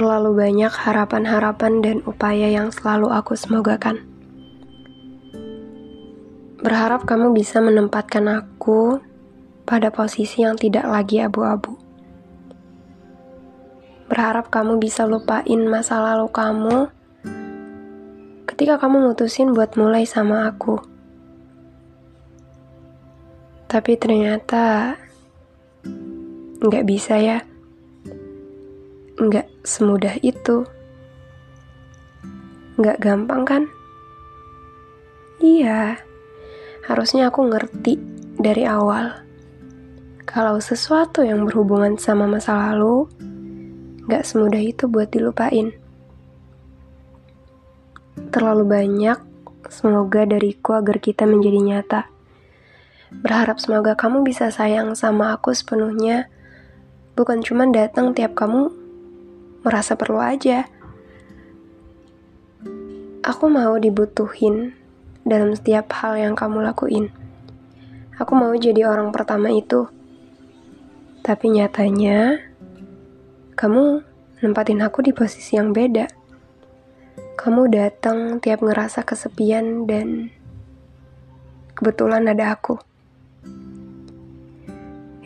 Terlalu banyak harapan-harapan dan upaya yang selalu aku semogakan. Berharap kamu bisa menempatkan aku pada posisi yang tidak lagi abu-abu. Berharap kamu bisa lupain masa lalu kamu ketika kamu mutusin buat mulai sama aku. Tapi ternyata nggak bisa ya. Nggak semudah itu. Nggak gampang kan? Iya, harusnya aku ngerti dari awal. Kalau sesuatu yang berhubungan sama masa lalu, nggak semudah itu buat dilupain. Terlalu banyak, semoga dariku agar kita menjadi nyata. Berharap semoga kamu bisa sayang sama aku sepenuhnya, bukan cuma datang tiap kamu merasa perlu aja. Aku mau dibutuhin dalam setiap hal yang kamu lakuin. Aku mau jadi orang pertama itu. Tapi nyatanya, kamu nempatin aku di posisi yang beda. Kamu datang tiap ngerasa kesepian dan kebetulan ada aku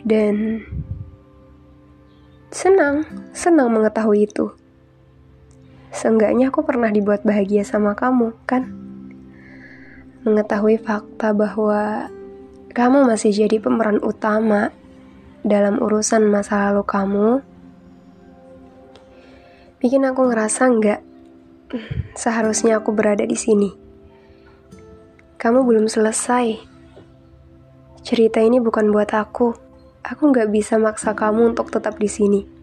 dan senang, senang mengetahui itu. Seenggaknya aku pernah dibuat bahagia sama kamu, kan? Mengetahui fakta bahwa kamu masih jadi pemeran utama dalam urusan masa lalu kamu, bikin aku ngerasa nggak seharusnya aku berada di sini. Kamu belum selesai. Cerita ini bukan buat aku aku nggak bisa maksa kamu untuk tetap di sini.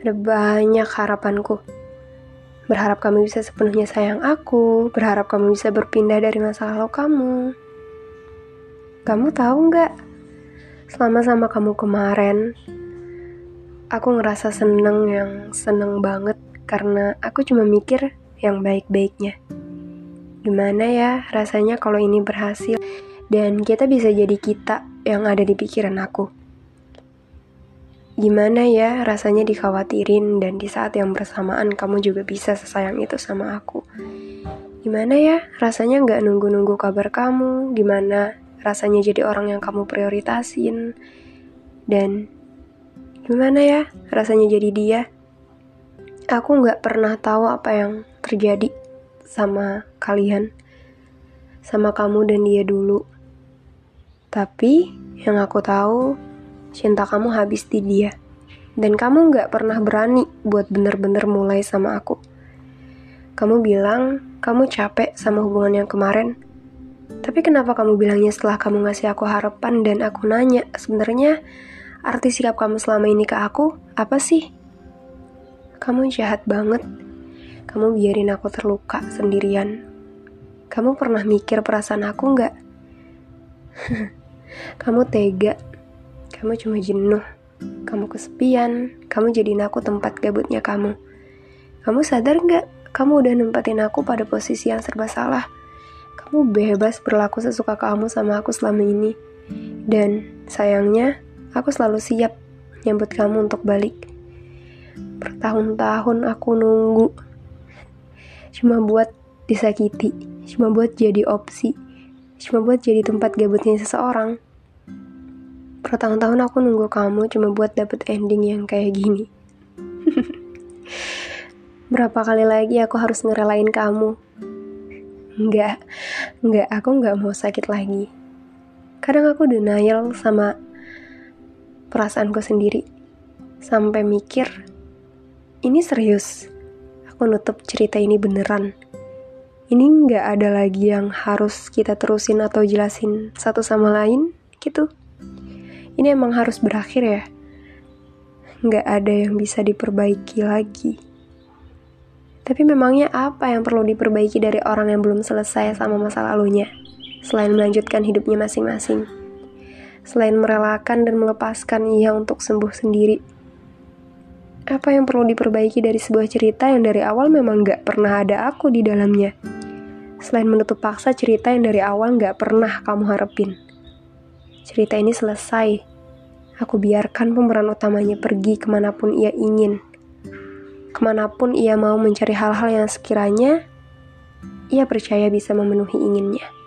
Ada banyak harapanku. Berharap kamu bisa sepenuhnya sayang aku, berharap kamu bisa berpindah dari masa lalu kamu. Kamu tahu nggak? Selama sama kamu kemarin, aku ngerasa seneng yang seneng banget karena aku cuma mikir yang baik-baiknya. Gimana ya rasanya kalau ini berhasil dan kita bisa jadi kita yang ada di pikiran aku. Gimana ya rasanya dikhawatirin dan di saat yang bersamaan kamu juga bisa sesayang itu sama aku. Gimana ya rasanya nggak nunggu-nunggu kabar kamu, gimana rasanya jadi orang yang kamu prioritasin, dan gimana ya rasanya jadi dia. Aku nggak pernah tahu apa yang terjadi sama kalian, sama kamu dan dia dulu. Tapi yang aku tahu, cinta kamu habis di dia. Dan kamu gak pernah berani buat bener-bener mulai sama aku. Kamu bilang kamu capek sama hubungan yang kemarin. Tapi kenapa kamu bilangnya setelah kamu ngasih aku harapan dan aku nanya, sebenarnya arti sikap kamu selama ini ke aku apa sih? Kamu jahat banget. Kamu biarin aku terluka sendirian. Kamu pernah mikir perasaan aku nggak? Kamu tega, kamu cuma jenuh, kamu kesepian, kamu jadiin aku tempat gabutnya kamu. Kamu sadar nggak? Kamu udah nempatin aku pada posisi yang serba salah. Kamu bebas berlaku sesuka kamu sama aku selama ini. Dan sayangnya, aku selalu siap nyambut kamu untuk balik. Bertahun-tahun aku nunggu. Cuma buat disakiti, cuma buat jadi opsi cuma buat jadi tempat gabutnya seseorang. Bertahun-tahun aku nunggu kamu cuma buat dapet ending yang kayak gini. Berapa kali lagi aku harus ngerelain kamu? Enggak, enggak, aku enggak mau sakit lagi. Kadang aku denial sama perasaanku sendiri. Sampai mikir, ini serius. Aku nutup cerita ini beneran ini nggak ada lagi yang harus kita terusin atau jelasin satu sama lain gitu. Ini emang harus berakhir ya. Nggak ada yang bisa diperbaiki lagi. Tapi memangnya apa yang perlu diperbaiki dari orang yang belum selesai sama masa lalunya? Selain melanjutkan hidupnya masing-masing. Selain merelakan dan melepaskan ia untuk sembuh sendiri. Apa yang perlu diperbaiki dari sebuah cerita yang dari awal memang gak pernah ada aku di dalamnya? selain menutup paksa cerita yang dari awal gak pernah kamu harapin. Cerita ini selesai. Aku biarkan pemeran utamanya pergi ke mana pun ia ingin. ke mana pun ia mau mencari hal-hal yang sekiranya ia percaya bisa memenuhi inginnya.